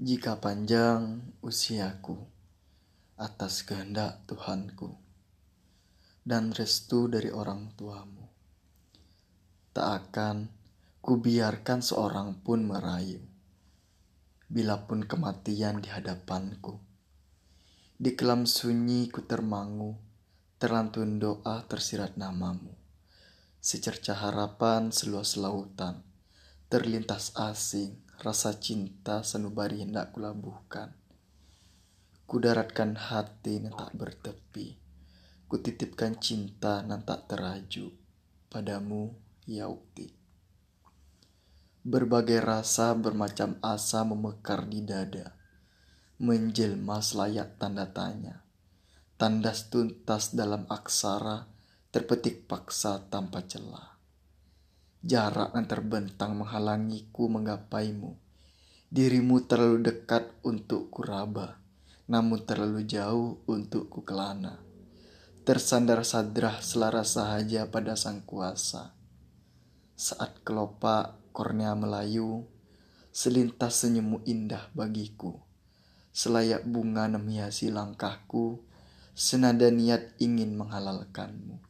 Jika panjang usiaku atas kehendak Tuhanku dan restu dari orang tuamu, tak akan kubiarkan seorang pun merayu. Bila pun kematian di hadapanku, di kelam sunyi ku termangu, terlantun doa tersirat namamu. Secerca harapan seluas lautan, terlintas asing rasa cinta sanubari hendak kulabuhkan. Kudaratkan hati yang tak bertepi. Kutitipkan cinta nan tak teraju padamu, ya ukti. Berbagai rasa bermacam asa memekar di dada. Menjelma selayak tanda tanya. Tandas tuntas dalam aksara terpetik paksa tanpa celah. Jarak yang terbentang menghalangiku menggapaimu. Dirimu terlalu dekat untuk kuraba, namun terlalu jauh untuk ku kelana. Tersandar sadrah selara sahaja pada sang kuasa. Saat kelopak kornea melayu, selintas senyummu indah bagiku. Selayak bunga menghiasi langkahku, senada niat ingin menghalalkanmu.